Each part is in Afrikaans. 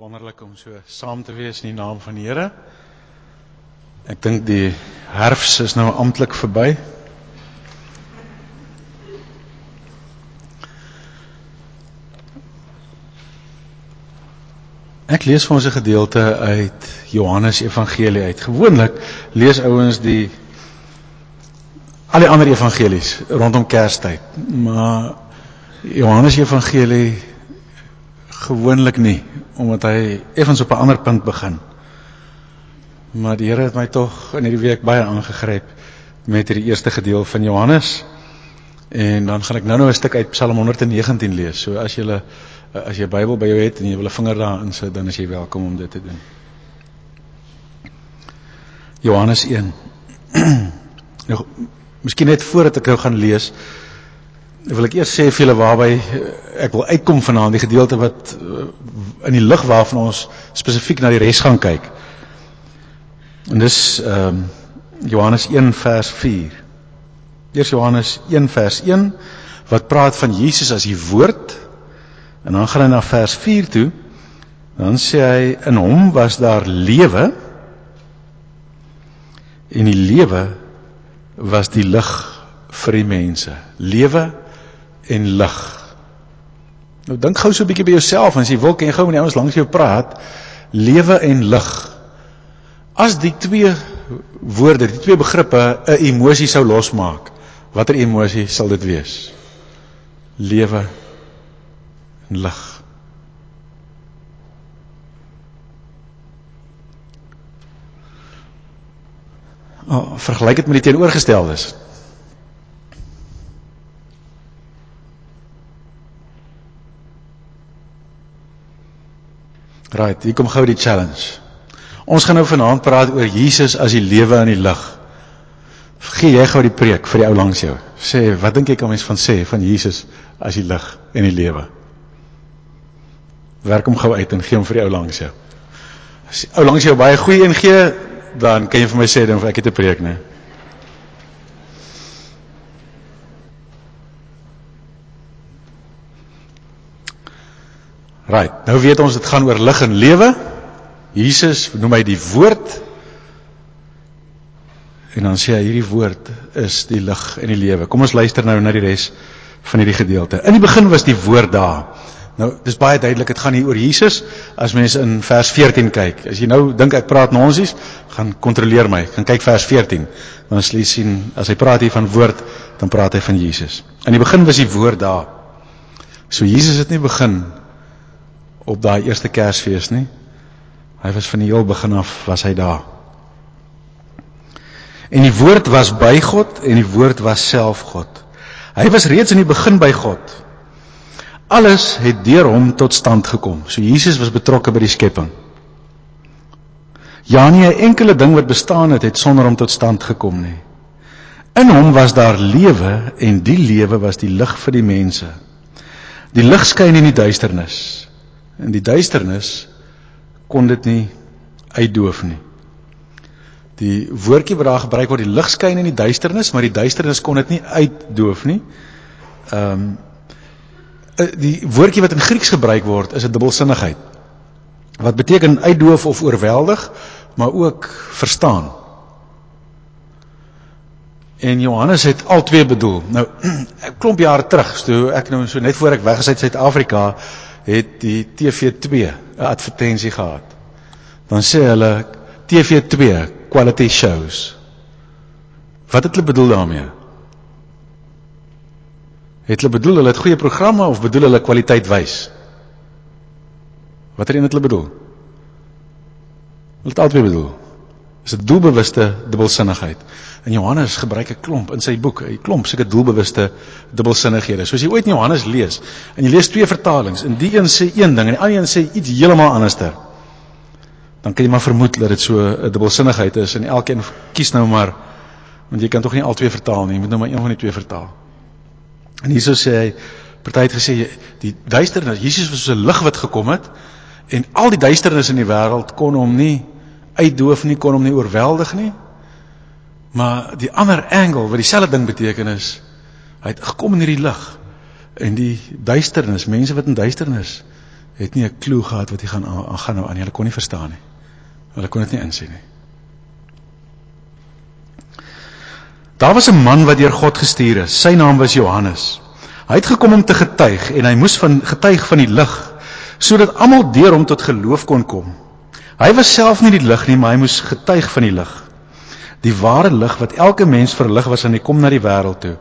Wonderlik om so saam te wees in die naam van die Here. Ek dink die herfs is nou amptelik verby. Ek lees vir ons 'n gedeelte uit Johannes Evangelie uit. Gewoonlik lees ouens die al die ander evangelies rondom Kerstyd, maar Johannes Evangelie gewoonlik nie omdat hy effens op 'n ander punt begin. Maar die Here het my tog in hierdie week baie aangegryp met hierdie eerste gedeelte van Johannes. En dan gaan ek nou-nou 'n stuk uit Psalm 119 lees. So as jy as jy 'n Bybel by jou het en jy wil 'n vinger daarin sit, dan is jy welkom om dit te doen. Johannes 1. nou, miskien net voordat ek nou gaan lees, wil ek eers sê vir julle waarby eh, ek wil uitkom vanaand die gedeelte wat eh, in die lig waarvan ons spesifiek na die res gaan kyk. En dis ehm um, Johannes 1 vers 4. Eers Johannes 1 vers 1 wat praat van Jesus as die woord en dan gaan hy na vers 4 toe. Dan sê hy in hom was daar lewe en die lewe was die lig vir die mense. Lewe en lig. Nou dink gou so 'n bietjie by jouself as jy wil kan jy gou met die ouens langs jou praat. Lewe en lig. As die twee woorde, die twee begrippe 'n emosie sou losmaak, watter emosie sal dit wees? Lewe en lig. Oh, vergelyk dit met die teenoorgesteldes. Right, hier kom gou die challenge. Ons gaan nou vanaand praat oor Jesus as die lewe en die lig. Gee jy gou die preek vir die ou langs jou. Sê, wat dink jy kan mens van sê van Jesus as die lig en die lewe? Werk hom gou uit en gee hom vir die ou langs jou. As die ou langs jou baie goeie een gee, dan kan jy vir my sê dan ek het 'n preek, né? Nee. Right. Nou weet ons dit gaan oor lig en lewe. Jesus noem hy die woord. En dan sê hy hierdie woord is die lig en die lewe. Kom ons luister nou na die res van hierdie gedeelte. In die begin was die woord daar. Nou, dis baie duidelik, dit gaan hier oor Jesus. As mense in vers 14 kyk, as jy nou dink ek praat nonsies, gaan kontroleer my. Gaan kyk vers 14. Dan sal jy sien as hy praat hier van woord, dan praat hy van Jesus. In die begin was die woord daar. So Jesus het nie begin op daai eerste Kersfees nie. Hy was van die heel begin af was hy daar. En die woord was by God en die woord was self God. Hy was reeds in die begin by God. Alles het deur hom tot stand gekom. So Jesus was betrokke by die skepping. Ja nie 'n enkele ding wat bestaan het het sonder hom tot stand gekom nie. In hom was daar lewe en die lewe was die lig vir die mense. Die lig skyn in die duisternis in die duisternis kon dit nie uitdoof nie. Die woordjie wat daar gebruik word, die lig skyn in die duisternis, maar die duisternis kon dit nie uitdoof nie. Ehm um, die woordjie wat in Grieks gebruik word is 'n dubbelsinnigheid. Wat beteken uitdoof of oorweldig, maar ook verstaan. En Johannes het al twee bedoel. Nou, 'n klomp jare terug, toe ek nou so net voor ek weg is uit Suid-Afrika, het die TV2 'n advertensie gehad. Dan sê hulle TV2 quality shows. Wat het hulle bedoel daarmee? Het hulle bedoel hulle het goeie programme of bedoel hulle kwaliteit wys? Watter een het hulle bedoel? Hulle het albei bedoel. Dis 'n doelbewuste dubbelsinnigheid. En Johannes gebruik 'n klomp in sy boek, 'n klomp sulke doelbewuste dubbelsinnighede. So as jy ooit Johannes lees en jy lees twee vertalings, en die een sê een ding en die ander een sê iets heeltemal anderster, dan kan jy maar vermoed dat dit so 'n dubbelsinnigheid is en elkeen kies nou maar want jy kan tog nie al twee vertaal nie, jy moet nou maar een van die twee vertaal. En hierso sê hy party het gesê die duisternis, Jesus was so 'n lig wat gekom het en al die duisternis in die wêreld kon hom nie uitdoof nie, kon hom nie oorweldig nie. Maar die ander angle wat dieselfde ding beteken is hy het gekom in hierdie lig en die duisternis, mense wat in duisternis het nie 'n klou gehad wat hier gaan aangaan nou aan nie. Hulle kon nie verstaan nie. Hulle kon dit nie insien nie. Daar was 'n man wat deur God gestuur is. Sy naam was Johannes. Hy het gekom om te getuig en hy moes van getuig van die lig sodat almal deur hom tot geloof kon kom. Hy was self nie die lig nie, maar hy moes getuig van die lig. Die ware lig wat elke mens verlig was aan die kom na die wêreld toe.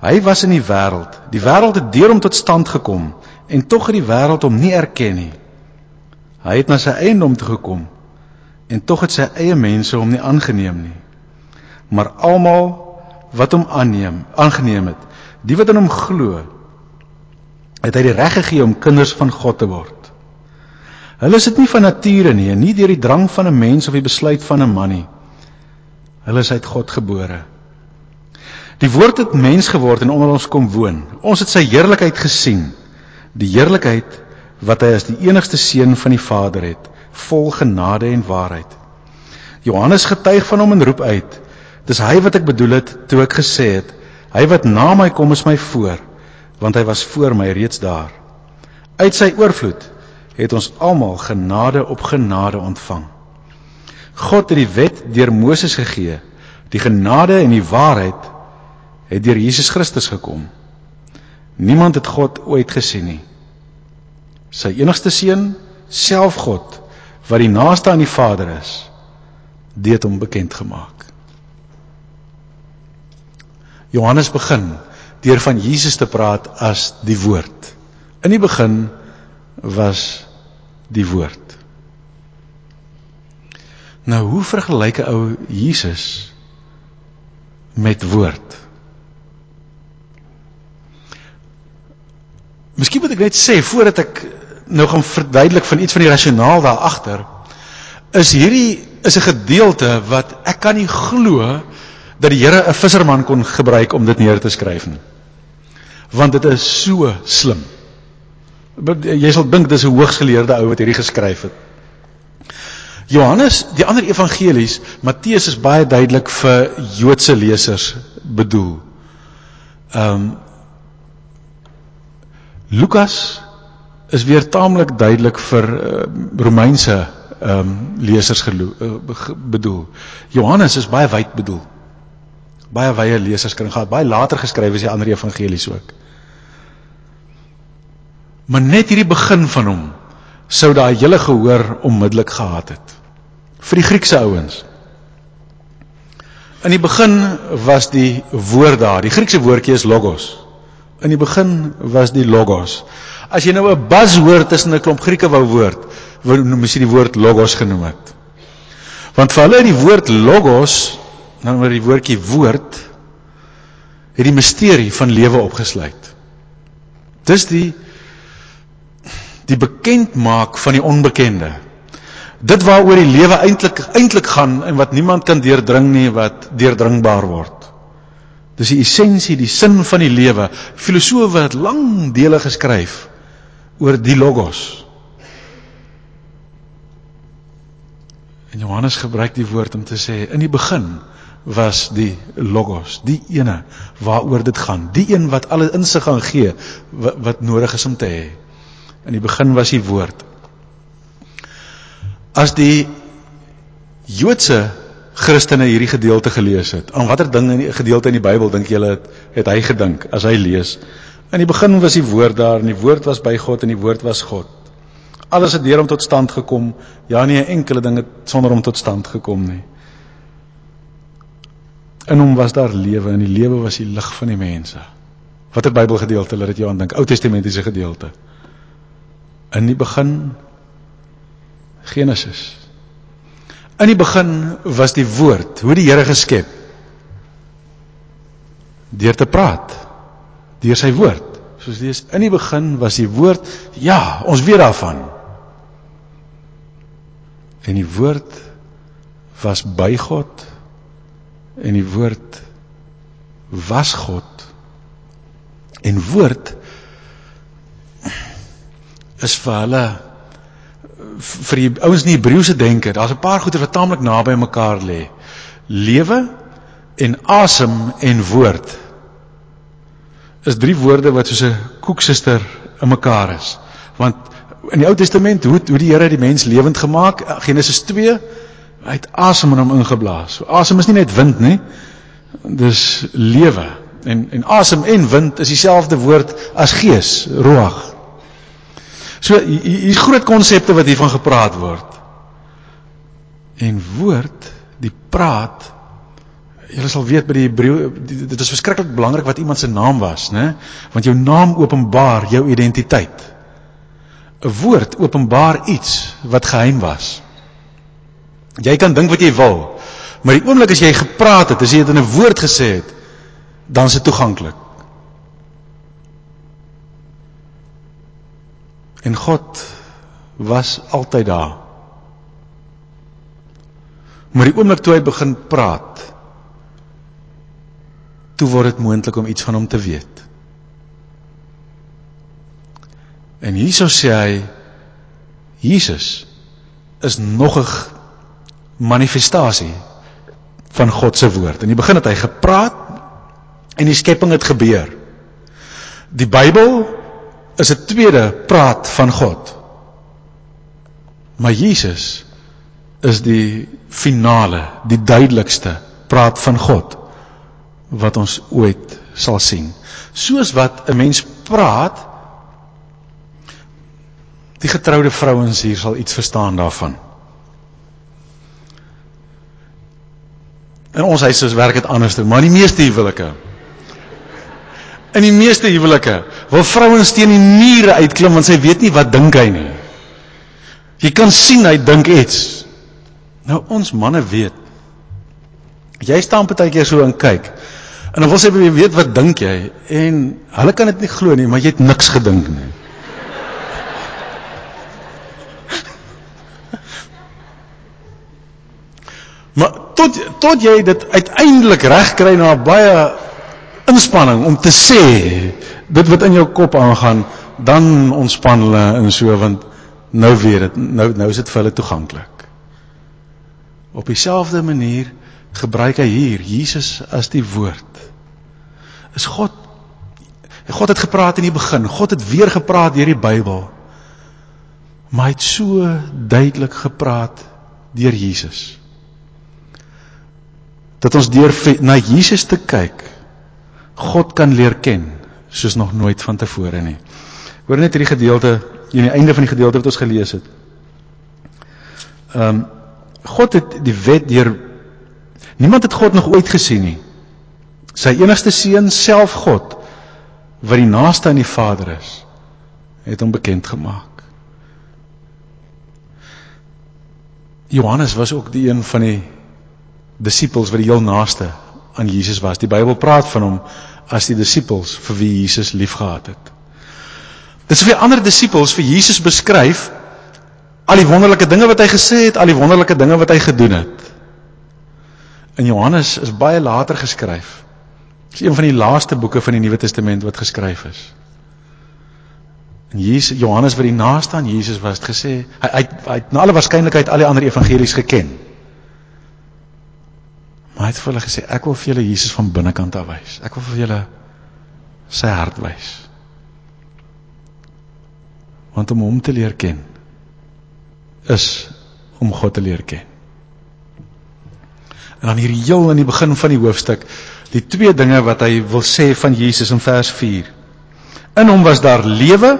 Hy was in die wêreld. Die wêreld het deur hom tot stand gekom en tog het die wêreld hom nie erken nie. Hy het na sy eiendom toe gekom en tog het sy eie mense hom nie aangeneem nie. Maar almal wat hom aanneem, aangeneem het, die wat in hom glo, het hy die reg gegee om kinders van God te word. Hulle is dit nie van nature nie, nie deur die drang van 'n mens of die besluit van 'n man nie. Hulle is uit God gebore. Die woord het mens geword en onder ons kom woon. Ons het sy heerlikheid gesien die heerlikheid wat hy as die enigste seun van die Vader het, vol genade en waarheid. Johannes getuig van hom en roep uit: "Dis hy wat ek bedoel het toe ek gesê het: Hy wat na my kom is my voor, want hy was voor my reeds daar." Uit sy oorvloed het ons almal genade op genade ontvang. God het die wet deur Moses gegee. Die genade en die waarheid het deur Jesus Christus gekom. Niemand het God ooit gesien nie. Sy enigste seun, self God, wat die naaste aan die Vader is, het hom bekend gemaak. Johannes begin deur van Jesus te praat as die woord. In die begin was die woord. Nou hoe vergelyk 'n ou Jesus met woord? Miskien moet ek net sê voordat ek nou gaan verduidelik van iets van die rasionaal daar agter is hierdie is 'n gedeelte wat ek kan nie glo dat die Here 'n visserman kon gebruik om dit neer te skryf nie. Want dit is so slim. Jy sal dink dis 'n hoogsgeleerde ou wat hierdie geskryf het. Johannes, die ander evangelies, Matteus is baie duidelik vir Joodse lesers bedoel. Ehm um, Lukas is weer taamlik duidelik vir uh, Romeinse ehm um, lesers gelo, uh, bedoel. Johannes is baie wyd bedoel. Baie wye leserskring gehad, baie later geskryf as die ander evangelies ook. Maar net hierdie begin van hom sou daai hele gehoor onmiddellik gehad het. Vir die Griekse ouens. In die begin was die woord daar. Die Griekse woordjie is logos. In die begin was die logos. As jy nou 'n buzzwoord tussen 'n klomp Grieke wou woord, wou noem jy die woord logos genoem het. Want vir hulle die woord logos, nou maar die woordjie woord, het die misterie van lewe opgesluit. Dis die die bekendmaak van die onbekende. Dit waaroor die lewe eintlik eintlik gaan en wat niemand kan deurdring nie wat deurdringbaar word. Dis die essensie, die sin van die lewe. Filosowe het lang dele geskryf oor die logos. En Johannes gebruik die woord om te sê in die begin was die logos, die ene waaroor dit gaan, die een wat alle insig gaan gee wat, wat nodig is om te hê. In die begin was die woord. As die Joodse Christene hierdie gedeelte gelees het. Aan watter ding in die gedeelte in die Bybel dink julle het, het hy gedink as hy lees? In die begin was die woord daar en die woord was by God en die woord was God. Alles het deur hom tot stand gekom. Ja nie 'n enkele ding het sonder hom tot stand gekom nie. In hom was daar lewe en die lewe was die lig van die mense. Watter Bybelgedeelte laat dit jou aan dink? Ou Testamentiese gedeelte. In die begin Genesis In die begin was die woord, hoe die Here geskep. Deur te praat. Deur sy woord. Soos lees in die begin was die woord, ja, ons weet daarvan. En die woord was by God en die woord was God. En woord is vir hulle vir die ouens in die Hebreëse denke, daar's 'n paar goeie wat taamlik naby mekaar lê. Lewe en asem en woord is drie woorde wat soos 'n koeksuster in mekaar is. Want in die Ou Testament hoe hoe die Here die mens lewend gemaak. Genesis 2 hy het asem in hom ingeblaas. So asem is nie net wind nie. Dis lewe. En en asem en wind is dieselfde woord as gees, ruach. So hier's groot konsepte wat hiervan gepraat word. En woord, die praat Julle sal weet by die Hebreë dit is verskriklik belangrik wat iemand se naam was, né? Want jou naam openbaar jou identiteit. 'n Woord openbaar iets wat geheim was. Jy kan dink wat jy wil, maar die oomblik as jy gepraat het, as jy dit in 'n woord gesê het, dan is dit toeganklik. En God was altyd daar. Maar die oomblik toe hy begin praat, toe word dit moontlik om iets van hom te weet. En hierso sê hy Jesus is nog 'n manifestasie van God se woord. In die begin het hy gepraat en die skepping het gebeur. Die Bybel is 'n tweede praat van God. Maar Jesus is die finale, die duidelikste praat van God wat ons ooit sal sien. Soos wat 'n mens praat, die getroude vrouens hier sal iets verstaan daarvan. In ons huis is werk dit anders, maar die meeste huwelike In die meeste huwelike wil vrouens teen die mure uitklim want sy weet nie wat dink hy nie. Jy kan sien hy dink iets. Nou ons manne weet. Jy staan partykeer so en kyk. En dan wil sy by weet wat dink jy? En hulle kan dit nie glo nie, maar jy het niks gedink nie. maar tot tot jy dit uiteindelik reg kry na baie inspanning om te sê dit wat in jou kop aangaan, dan ontspan hulle en so want nou weet dit nou nou is dit vir hulle toeganklik. Op dieselfde manier gebruik hy hier Jesus as die woord. Is God God het gepraat in die begin. God het weer gepraat deur die Bybel. Maar hy het so duidelik gepraat deur Jesus. Dat ons deur na Jesus te kyk God kan leer ken soos nog nooit vantevore nie. Hoor net hierdie gedeelte aan die einde van die gedeelte wat ons gelees het. Ehm um, God het die wet deur Niemand het God nog ooit gesien nie. Sy enigste seun self God wat die naaste aan die Vader is, het hom bekend gemaak. Johannes was ook die een van die disippels wat die heel naaste aan Jesus was. Die Bybel praat van hom as die disippels vir wie Jesus liefgehad het. Dit is vir ander disippels vir Jesus beskryf al die wonderlike dinge wat hy gesê het, al die wonderlike dinge wat hy gedoen het in Johannes is baie later geskryf. Dit is een van die laaste boeke van die Nuwe Testament wat geskryf is. En Jesus Johannes wat die naaste aan Jesus was, het gesê hy hy hy het na alle waarskynlikheid al die ander evangelies geken. Maar hy het vir hulle gesê ek wil vir julle Jesus van binnekant af wys. Ek wil vir julle sy hart wys. Want om hom te leer ken is om God te leer ken. En dan hier heel in die begin van die hoofstuk, die twee dinge wat hy wil sê van Jesus in vers 4. In hom was daar lewe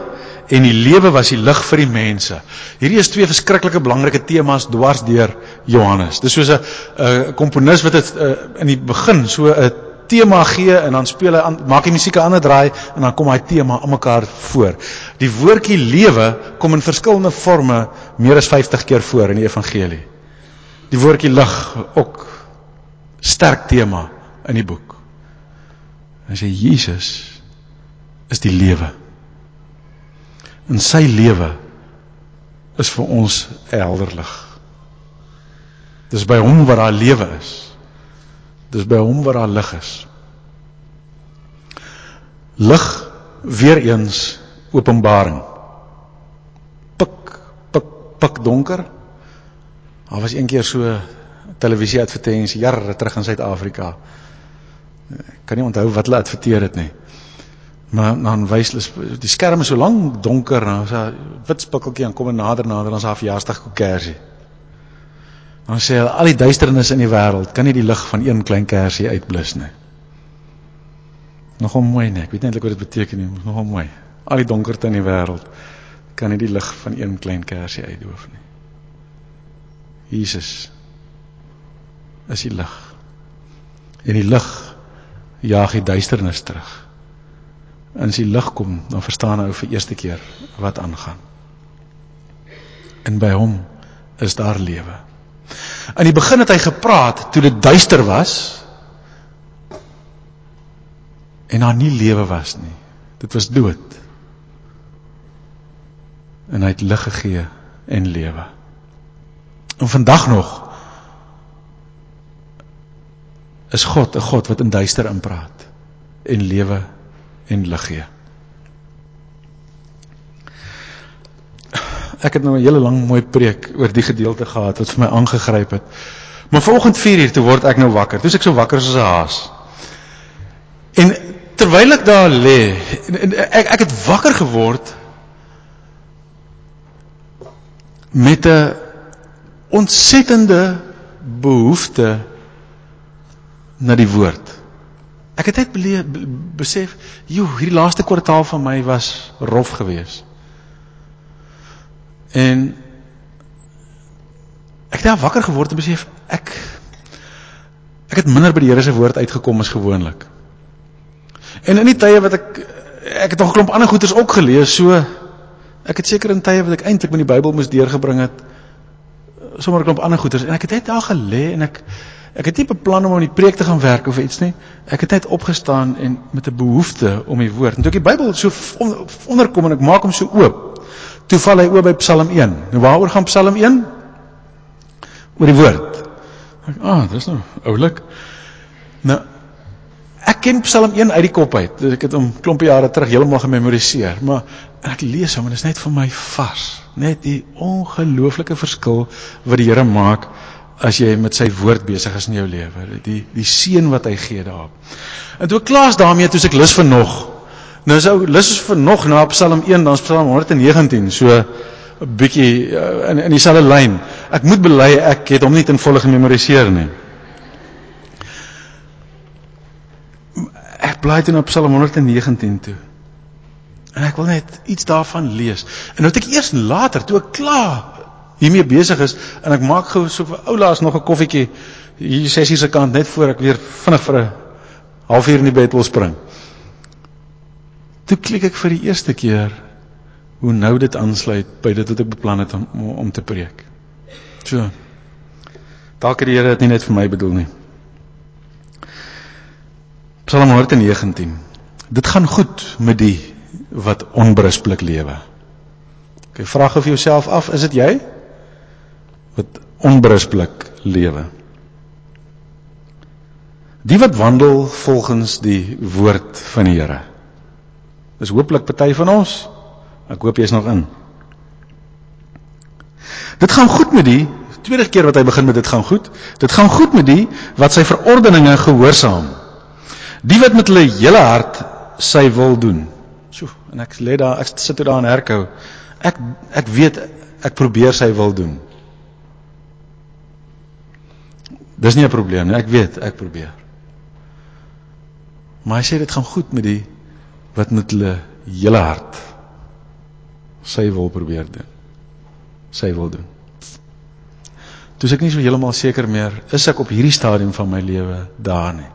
en die lewe was die lig vir die mense. Hierdie is twee verskriklike belangrike temas dwars deur Johannes. Dis soos 'n 'n komponis wat dit uh, in die begin so 'n tema gee en dan speel hy aan maak die musiek 'n ander draai en dan kom hy tema aan mekaar voor. Die woordjie lewe kom in verskillende forme meer as 50 keer voor in die evangelie. Die woordjie lig ook sterk tema in die boek. Hy sê Jesus is die lewe. En sy lewe is vir ons helder lig. Dis by hom waar daar lewe is. Dis by hom waar daar lig is. Lig weer eens openbaring. Pik pik pik donker. Daar was een keer so televisie advertensie jare terug in Suid-Afrika. Kan nie onthou wat hulle adverteer het nie. Maar dan wys die skerm is so lank donker en as 'n wit spikkeltjie aan kom en nader nader is haar verjaarsdag kersie. Dan sê hulle al die duisternis in die wêreld kan nie die lig van een klein kersie uitblus nie. Nogal mooi nee, ek weet nie eintlik wat dit beteken nie, maar nogal mooi. Al die donkerte in die wêreld kan nie die lig van een klein kersie uitdoof nie. Jesus is die lig. En die lig jaag die duisternis terug as die lig kom, dan verstaan hy vir eerste keer wat aangaan. En by hom is daar lewe. In die begin het hy gepraat toe dit duister was en daar nie lewe was nie. Dit was dood. En hy het lig gegee en lewe. En vandag nog is God 'n God wat in duister inpraat en lewe en lig gee. Ek het nou 'n hele lang mooi preek oor die gedeelte gehad wat vir my aangegryp het. Maar vanoggend 4uur toe word ek nou wakker. Toe ek so wakker soos 'n haas. En terwyl ek daar lê, ek ek het wakker geword met 'n ontsettende behoefte na die woord. Ek het net beleef, besef, joh, hierdie laaste kwartaal van my was rof geweest. En ek het daar wakker geword en besef ek ek het minder by die Here se woord uitgekom as gewoonlik. En in die tye wat ek ek het nog 'n klomp ander goeders ook gelees, so ek het seker in tye wat ek eintlik met die Bybel moes deurgebring het sommer 'n klomp ander goeders en ek het net daar gelê en ek Ek het nie beplan om aan die preek te gaan werk of iets nie. Ek het net opgestaan en met 'n behoefte om die woord. En toe ek die Bybel so onderkom en ek maak hom so oop, toe val hy oop by Psalm 1. Nou waaroor gaan Psalm 1? Oor die woord. Ek, ah, dis nou oulik. Nou ek ken Psalm 1 uit die kop uit. Ek het hom klompe jare terug heeltemal gememoriseer, maar ek lees hom en dit is net vir my vars. Net die ongelooflike verskil wat die Here maak as jy met sy woord besig is in jou lewe. Die die seën wat hy gee daar. En toe ek klaar is daarmee, toe ek lus vir nog. Nou is ou lus vir nog na Psalm 1, dan Psalm 119, so 'n bietjie uh, in in dieselfde lyn. Ek moet bely ek het hom nie in volle gememoriseer nie. Ek bly toe na Psalm 119 toe. En ek wil net iets daarvan lees. En nou het ek eers later, toe ek klaar hiermee besig is en ek maak gou so vir oulaas nog 'n koffietjie hier sessie se kant net voor ek weer vinnig vir 'n halfuur in die bed wil spring. Toe klik ek vir die eerste keer hoe nou dit aansluit by dit wat ek beplan het om om te preek. So. Dalk het die Here dit nie net vir my bedoel nie. Psalm 119. Dit gaan goed met die wat onberusblik lewe. Kyk, vra gou vir jouself af, is dit jy? Wat onberusblik lewe. Die wat wandel volgens die woord van die Here. Dis hooplik party van ons. Ek hoop jy's nog in. Dit gaan goed met die tweede keer wat hy begin met dit gaan goed. Dit gaan goed met die wat sy verordeninge gehoorsaam. Die wat met hulle hele hart sy wil doen. So, en ek lê daar, ek sit daar in herkou. Ek ek weet ek probeer sy wil doen. Dis nie 'n probleem nie. Ek weet, ek probeer. Maar hy sê dit gaan goed met die wat met hulle hele hart sy wil probeer doen. Sy wil doen. Toe ek nie so heeltemal seker meer is ek op hierdie stadium van my lewe daar nie.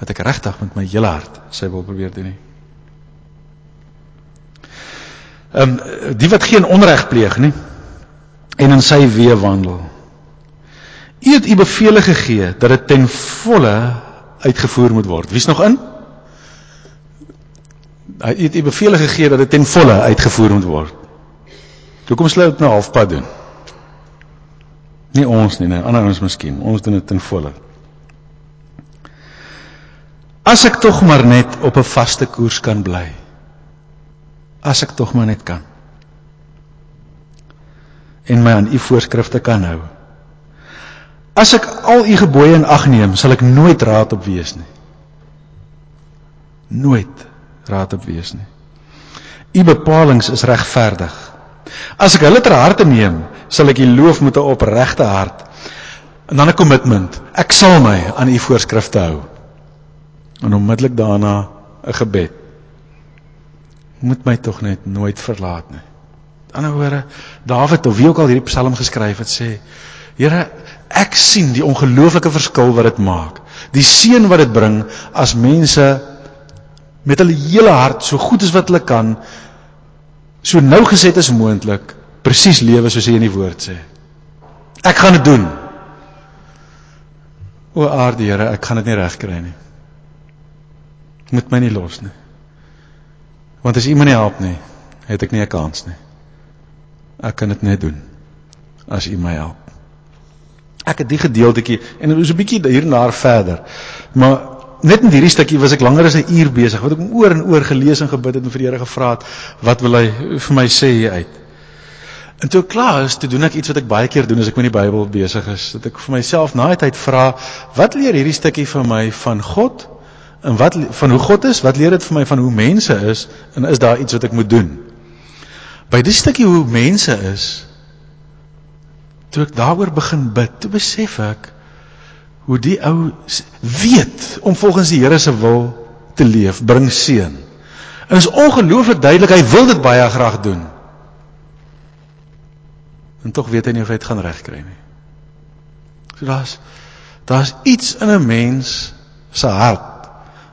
Wat ek regtig met my hele hart sy wil probeer doen nie. Ehm um, die wat geen onreg pleeg nie en in sy weë wandel U het u beveel gegee dat dit ten volle uitgevoer moet word. Wie's nog in? Hy het u beveel gegee dat dit ten volle uitgevoer moet word. Toe kom sluit nou halfpad doen. Nie ons nie, nee, ander ons miskien. Ons doen dit ten volle. As ek tog maar net op 'n vaste koers kan bly. As ek tog maar net kan. En my aan u voorskrifte kan hou. As ek al u gebooie in ag neem, sal ek nooit raad op wees nie. Nooit raad op wees nie. U bepalinge is regverdig. As ek hulle ter harte neem, sal ek U loof met 'n opregte hart. En dan 'n kommitment. Ek sal my aan U voorskrifte hou. En onmiddellik daarna 'n gebed. Moet my tog net nooit verlaat nie. Aan die ander woorde, Dawid of wie ook al hierdie Psalm geskryf het, sê: Here, ek sien die ongelooflike verskil wat dit maak. Die seën wat dit bring as mense met hulle hele hart so goed as wat hulle kan so nougeset as moontlik presies lewe soos hy in die woord sê. Ek gaan dit doen. O aarde Here, ek gaan dit nie regkry nie. Moet my nie los nie. Want as my nie help nie, het ek nie 'n kans nie. Ek kan dit net doen as U my help. Ek het die gedeeltjie en dit is 'n bietjie hierna verder. Maar net in hierdie stukkie was ek langer as 'n uur besig wat ek oor en oor gelees en gebid het en vir die Here gevra het wat wil hy vir my sê hier uit. En toe klaar is, toe doen ek iets wat ek baie keer doen as ek met die Bybel besig is, dat ek vir myself na die tyd vra, wat leer hierdie stukkie vir my van God? En wat van hoe God is? Wat leer dit vir my van hoe mense is? En is daar iets wat ek moet doen? By die stukkie hoe mense is, toe ek daaroor begin bid, toe besef ek hoe die ou weet om volgens die Here se wil te leef, bring seën. En is ongelooflik duidelik hy wil dit baie graag doen. En tog weet hy nie of hy dit gaan regkry nie. So daar's daar's iets in 'n mens se hart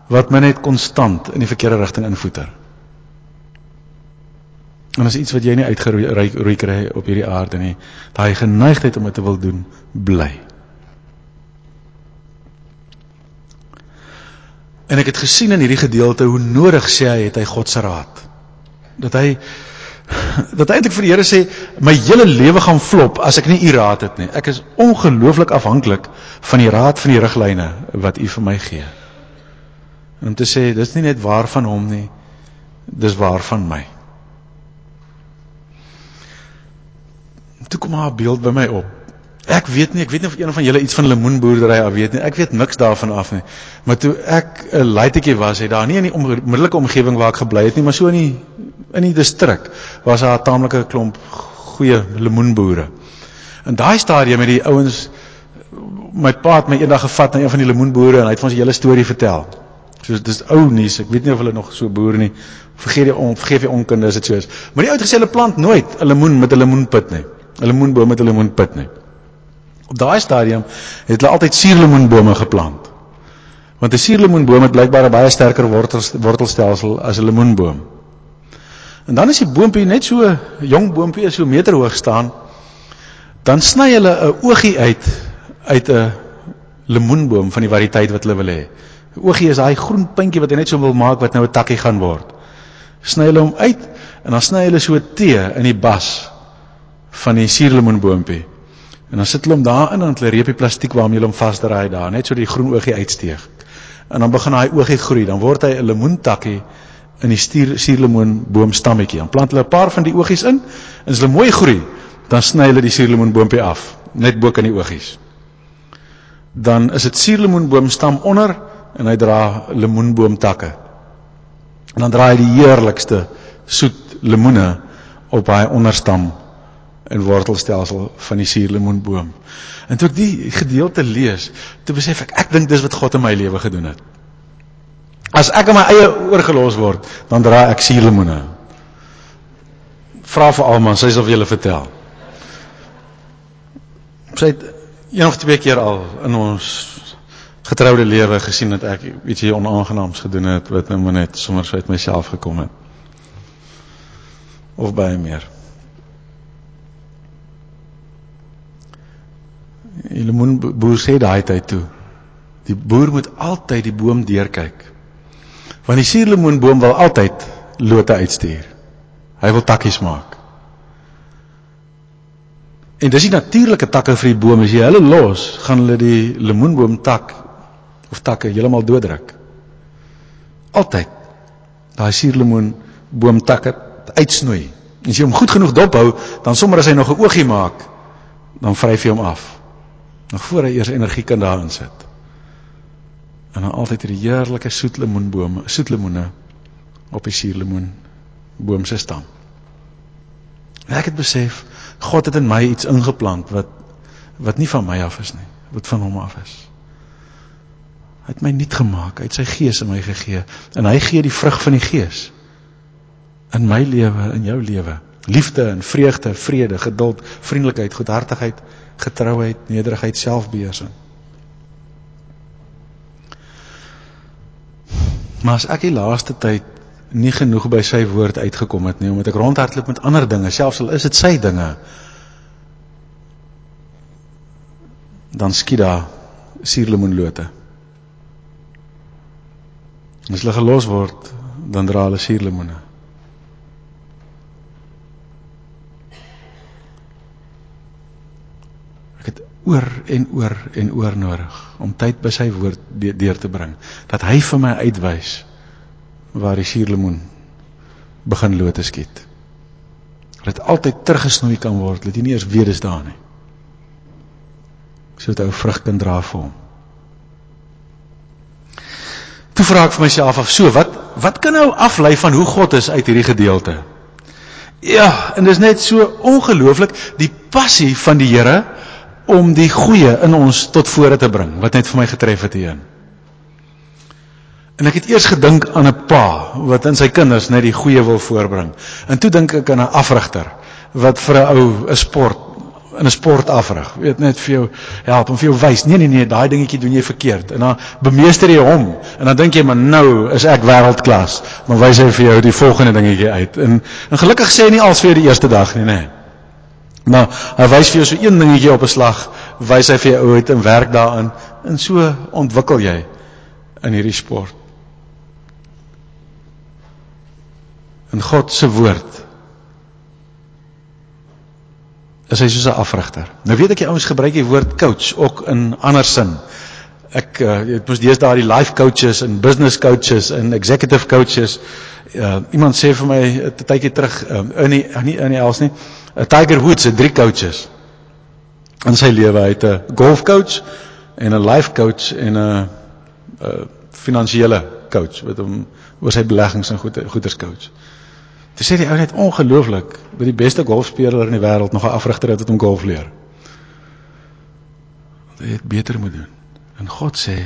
wat my net konstant in die verkeerde rigting invoeter. En as iets wat jy nie uitgeroei kry op hierdie aarde nie, daai geneigtheid om dit te wil doen, bly. En ek het gesien in hierdie gedeelte hoe nodig sê hy het hy God se raad. Dat hy dat eintlik vir die Here sê my hele lewe gaan flop as ek nie u raad het nie. Ek is ongelooflik afhanklik van die raad van die riglyne wat u vir my gee. En om te sê dis nie net waar van hom nie, dis waar van my. Toe kom maar 'n beeld by my op. Ek weet nie, ek weet nie of een van julle iets van lemoenboerdery af weet nie. Ek weet niks daarvan af nie. Maar toe ek 'n laaitjie was, het daar nie in die onmiddellike omgewing waar ek gebly het nie, maar so in die in die distrik was daar 'n taamlike klomp goeie lemoenboere. In daai stadium het die ouens my pa het my eendag gevat na een van die lemoenboere en hy het vir ons 'n hele storie vertel. So dis ou nuus. Ek weet nie of hulle nog so boer nie. Vergeet die on, vergeef die onkunde as dit so is. Maar die ou het gesê hulle plant nooit 'n lemoen met 'n lemoenpit nie. 'n Lemoenboom met 'n lemoenpit nie. Op daai stadium het hulle altyd suurlemoenbome geplant. Want 'n suurlemoenboom het blykbaar 'n baie sterker wortels, wortelstelsel as 'n lemoenboom. En dan as die boompie net so 'n jong boompie is so meter hoog staan, dan sny hulle 'n oogie uit uit 'n lemoenboom van die variëteit wat hulle wil hê. 'n Oogie is daai groen puntjie wat hy net so wil maak wat nou 'n takkie gaan word. Sny hulle hom uit en dan sny hulle so 'n T in die bas van die suurlemoenboompie. En dan sit hulle hom daarin en hulle reepie plastiek waarmee hulle hom vasdraai daar, net so die groen oogie uitsteek. En dan begin daai oogie groei, dan word hy 'n lemoentakkie in die stuur suurlemoen boomstammetjie. Dan plant hulle 'n paar van die oogies in en as hulle mooi groei, dan sny hulle die suurlemoen boompie af, net bo kan die oogies. Dan is dit suurlemoenboomstam onder en hy dra lemoenboomtakke. En dan draai hy die heerlikste soet lemoene op hy onderstam en wortelstelsel van die suurlemoenboom. En toe ek die gedeelte lees, toe besef ek ek dink dis wat God in my lewe gedoen het. As ek aan my eie oorgelos word, dan dra ek suurlemoene. Vra vir almal, sy sal vir julle vertel. Sy het een of twee keer al in ons getroude lewe gesien dat ek ietsie onaangenaams gedoen het wat nou net sommer so uit myself gekom het. Of baie meer. Die lemoenboer sê daai tyd toe. Die boer moet altyd die boom deurkyk. Want die suurlemoenboom wil altyd lote uitstuur. Hy wil takkies maak. En dis die natuurlike takke vir die boom. As jy hulle los, gaan hulle die lemoenboom tak of takke heeltemal dooddruk. Altyd. Daai suurlemoenboom takke uitsnoei. As jy hom goed genoeg dophou, dan sommer as hy nog 'n oogie maak, dan vryf jy hom af nog voor hy eers energie kan daarin sit. En dan altyd hierdie heerlike soet lemoenbome, soet lemoene op die suurlemoen boom se stam. En ek het besef God het in my iets ingeplant wat wat nie van my af is nie, wat van hom af is. Hy het my nuut gemaak, hy het sy gees in my gegee en hy gee die vrug van die gees in my lewe, in jou lewe. Liefde en vreugde, vrede, geduld, vriendelikheid, goedhartigheid, getrouheid, nederigheid, selfbeheersing. Maar as ek die laaste tyd nie genoeg by sy woord uitgekom het nie, omdat ek rondhardloop met ander dinge, selfs al is dit sy dinge, dan skiet daar suurlemoenlote. As hulle gelos word, dan dra hulle suurlemoene. Ek het oor en oor en oor nodig om tyd by sy woord deur te bring dat hy vir my uitwys waar die suurlemoen begin lote skiet. Dat altyd teruggesnoei kan word, dat jy nie eers weet dis daar nie. Sodat ou vrug kan dra vir hom. Toe vra ek vir myself af, so wat wat kan nou aflei van hoe God is uit hierdie gedeelte? Ja, en dis net so ongelooflik die passie van die Here om die goeie in ons tot vore te bring wat net vir my getref het hierin. En ek het eers gedink aan 'n pa wat in sy kinders net die goeie wil voorbring. En toe dink ek aan 'n afrigter wat vir 'n ou 'n sport in 'n sport afrig. Weet net vir jou help om vir jou wys. Nee nee nee, daai dingetjie doen jy verkeerd. En dan bemeester jy hom en dan dink jy maar nou is ek wêreldklas. Maar wys hy vir jou die volgende dingetjie uit. En en gelukkig sê hy nie als vir die eerste dag nie, nê. Nee. Maar hy wys vir jou so een dingetjie op 'n slag, wys hy vir jou uit en werk daaraan en so ontwikkel jy in hierdie sport. In God se woord is hy soos 'n afrigter. Nou weet ek jy ouens gebruik die woord coach ook in ander sin. Ek uh, dit moes deesdae die life coaches en business coaches en executive coaches. Uh, iemand sê vir my 'n tydjie terug um, in die nie in die els nie. 'n Tiger Woods het drie coaches in sy lewe. Hy het 'n golfcoach en 'n life coach en 'n 'n finansiële coach wat hom oor sy beleggings en goeder goeders coach. Dit sê die ou net ongelooflik dat die beste golfspeler in die wêreld nog 'n afrigter het wat hom golf leer. Hy het beter moet doen. En God sê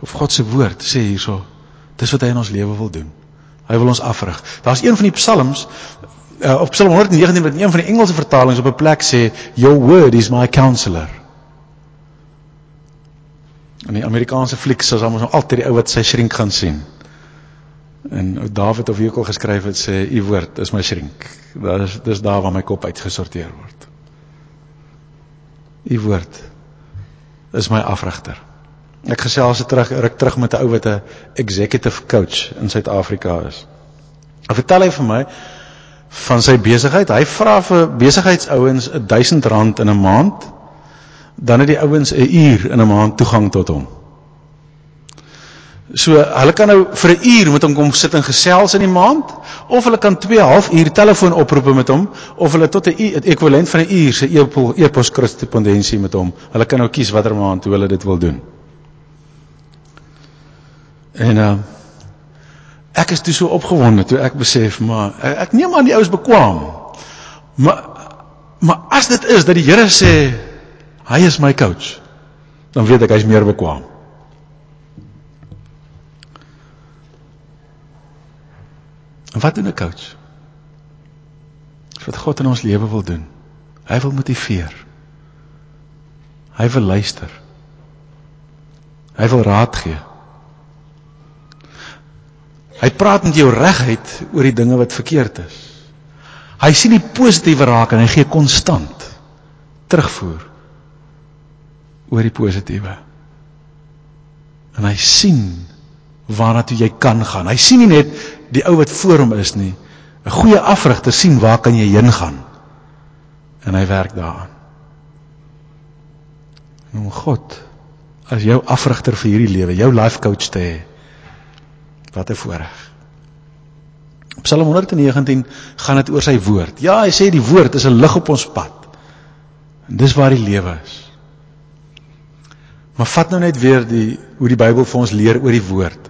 of God se woord sê hierso, dis wat hy in ons lewe wil doen. Hy wil ons afrig. Daar's een van die psalms uh, op Psalm 119 wat in een van die Engelse vertalings op 'n plek sê your word is my counselor. In die Amerikaanse flieks is almal nou altyd die ou wat sy shrink gaan sien. En ou Dawid of Jekyll geskryf het sê u woord is my shrink. Dit is dis daar waar my kop uitgesorteer word. U woord is my afrigter. Ek gesels terug ruk terug met 'n ou wat 'n executive coach in Suid-Afrika is. Hy vertel hy vir my van sy besigheid. Hy vra vir besigheidsouens R1000 in 'n maand. Dan het die ouens 'n uur in 'n maand toegang tot hom. So hulle kan nou vir 'n uur met hom kom sit en gesels in die maand of hulle kan 2 half uur telefoon oproepe met hom of hulle tot 'n ekwivalent van 'n uur se e-pos korrespondensie met hom. Hulle kan nou kies watter maand hoe hulle dit wil doen. En uh ek is toe so opgewonde toe ek besef maar ek neem aan die ouens bekwam. Maar maar as dit is dat die Here sê hy is my coach, dan weet ek hy's meer bekwam. En wat doen 'n coach? Wat God in ons lewe wil doen. Hy wil motiveer. Hy wil luister. Hy wil raad gee. Hy praat met jou reguit oor die dinge wat verkeerd is. Hy sien die positiewe raak en hy gee konstant terugvoer oor die positiewe. En hy sien waarna toe jy kan gaan. Hy sien nie net die ou wat voor hom is nie. 'n Goeie afrigter sien waar kan jy heen gaan. En hy werk daaraan. En om God as jou afrigter vir hierdie lewe, jou life coach te hê. Wat 'n voorreg. Psalm 119 gaan dit oor sy woord. Ja, hy sê die woord is 'n lig op ons pad. En dis waar die lewe is. Maar vat nou net weer die hoe die Bybel vir ons leer oor die woord.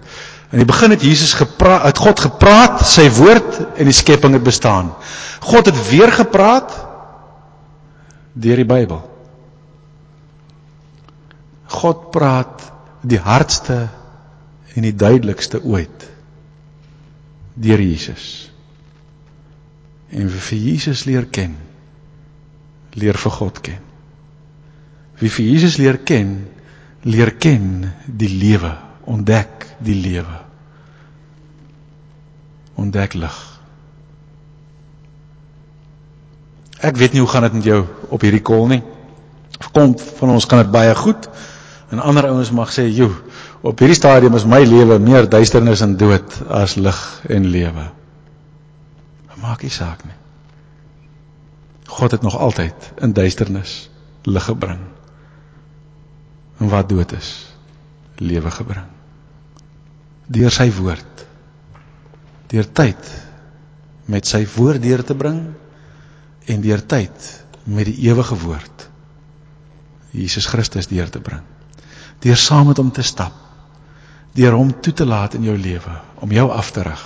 In die begin het Jesus gepraat, het God gepraat, sy woord en die skepping het bestaan. God het weer gepraat deur die Bybel. God praat die hardste en die duidelikste ooit deur Jesus. En wie vir Jesus leer ken, leer vir God ken. Wie vir Jesus leer ken, leer ken die lewe, ontdek die lewe. Ontdek lig. Ek weet nie hoe gaan dit met jou op hierdie kol nie. Kom van ons kan dit baie goed en ander ouens mag sê, "Jo, op hierdie stadium is my lewe meer duisternis en dood as lig en lewe." Maak nie saak nie. God het nog altyd in duisternis lig gebring. En wat dood is, lewe gebring. Deur sy woord. Deur tyd met sy woord deur te bring en deur tyd met die ewige woord Jesus Christus deur te bring. Deur saam met hom te stap. Deur hom toe te laat in jou lewe om jou af te rig.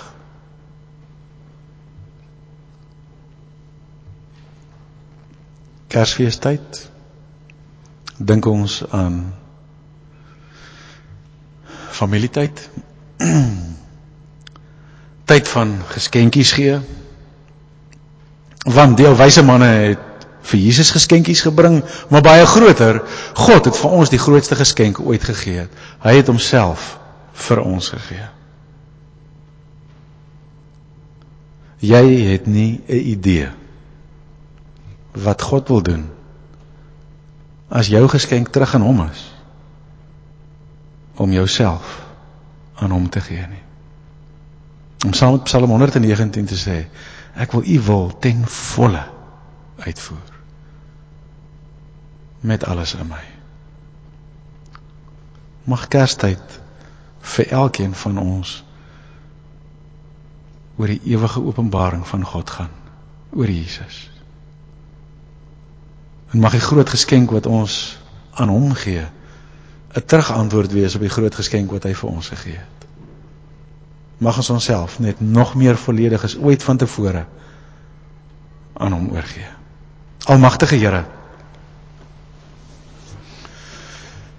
Kersfeestyd dink ons aan familietyd. Tyd van geskenkies gee. Want die wyse manne het vir Jesus geskenkies gebring, maar baie groter, God het vir ons die grootste geskenk ooit gegee. Hy het homself vir ons gegee. Jy het nie 'n idee wat God wil doen as jou geskenk terug aan hom is om jouself aan hom te gee nie. Om saam met Psalm 119 te sê, ek wil u wil ten volle uitvoer met alles in my. Mag Kerstyd vir elkeen van ons oor die ewige openbaring van God gaan, oor Jesus. En mag die groot geskenk wat ons aan hom gee, 'n terugantwoord wees op die groot geskenk wat hy vir ons gegee het. Mag ons onsself net nog meer volledig as ooit van tevore aan hom oorgee. Almagtige Here.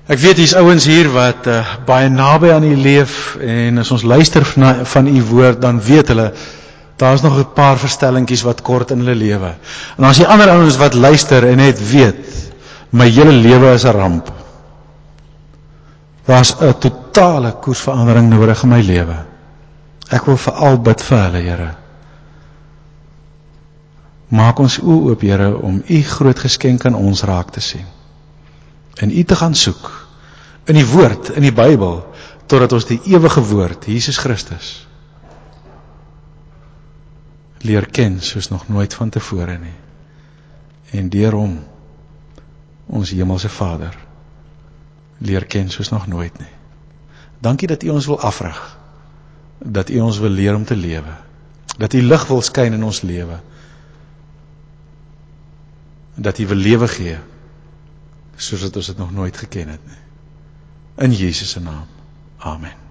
Ek weet hier's ouens hier wat uh, baie naby aan U leef en as ons luister van, van U woord dan weet hulle Daar's nog 'n paar verstellingkies wat kort in hulle lewe. En dan is die ander ouens wat luister en net weet my hele lewe is 'n ramp. Daar's 'n totale koersverandering nodig in my lewe. Ek wil veral bid vir hulle, Here. Maak ons oë oop, Here, om u groot geskenk aan ons raak te sien. En u te gaan soek in die woord, in die Bybel, totdat ons die ewige woord, Jesus Christus, leer ken soos nog nooit van tevore nie. En deur hom ons hemelse Vader leer ken soos nog nooit nie. Dankie dat U ons wil afrig. Dat U ons wil leer om te lewe. Dat U lig wil skyn in ons lewe. Dat U wil lewe gee soos wat ons dit nog nooit geken het nie. In Jesus se naam. Amen.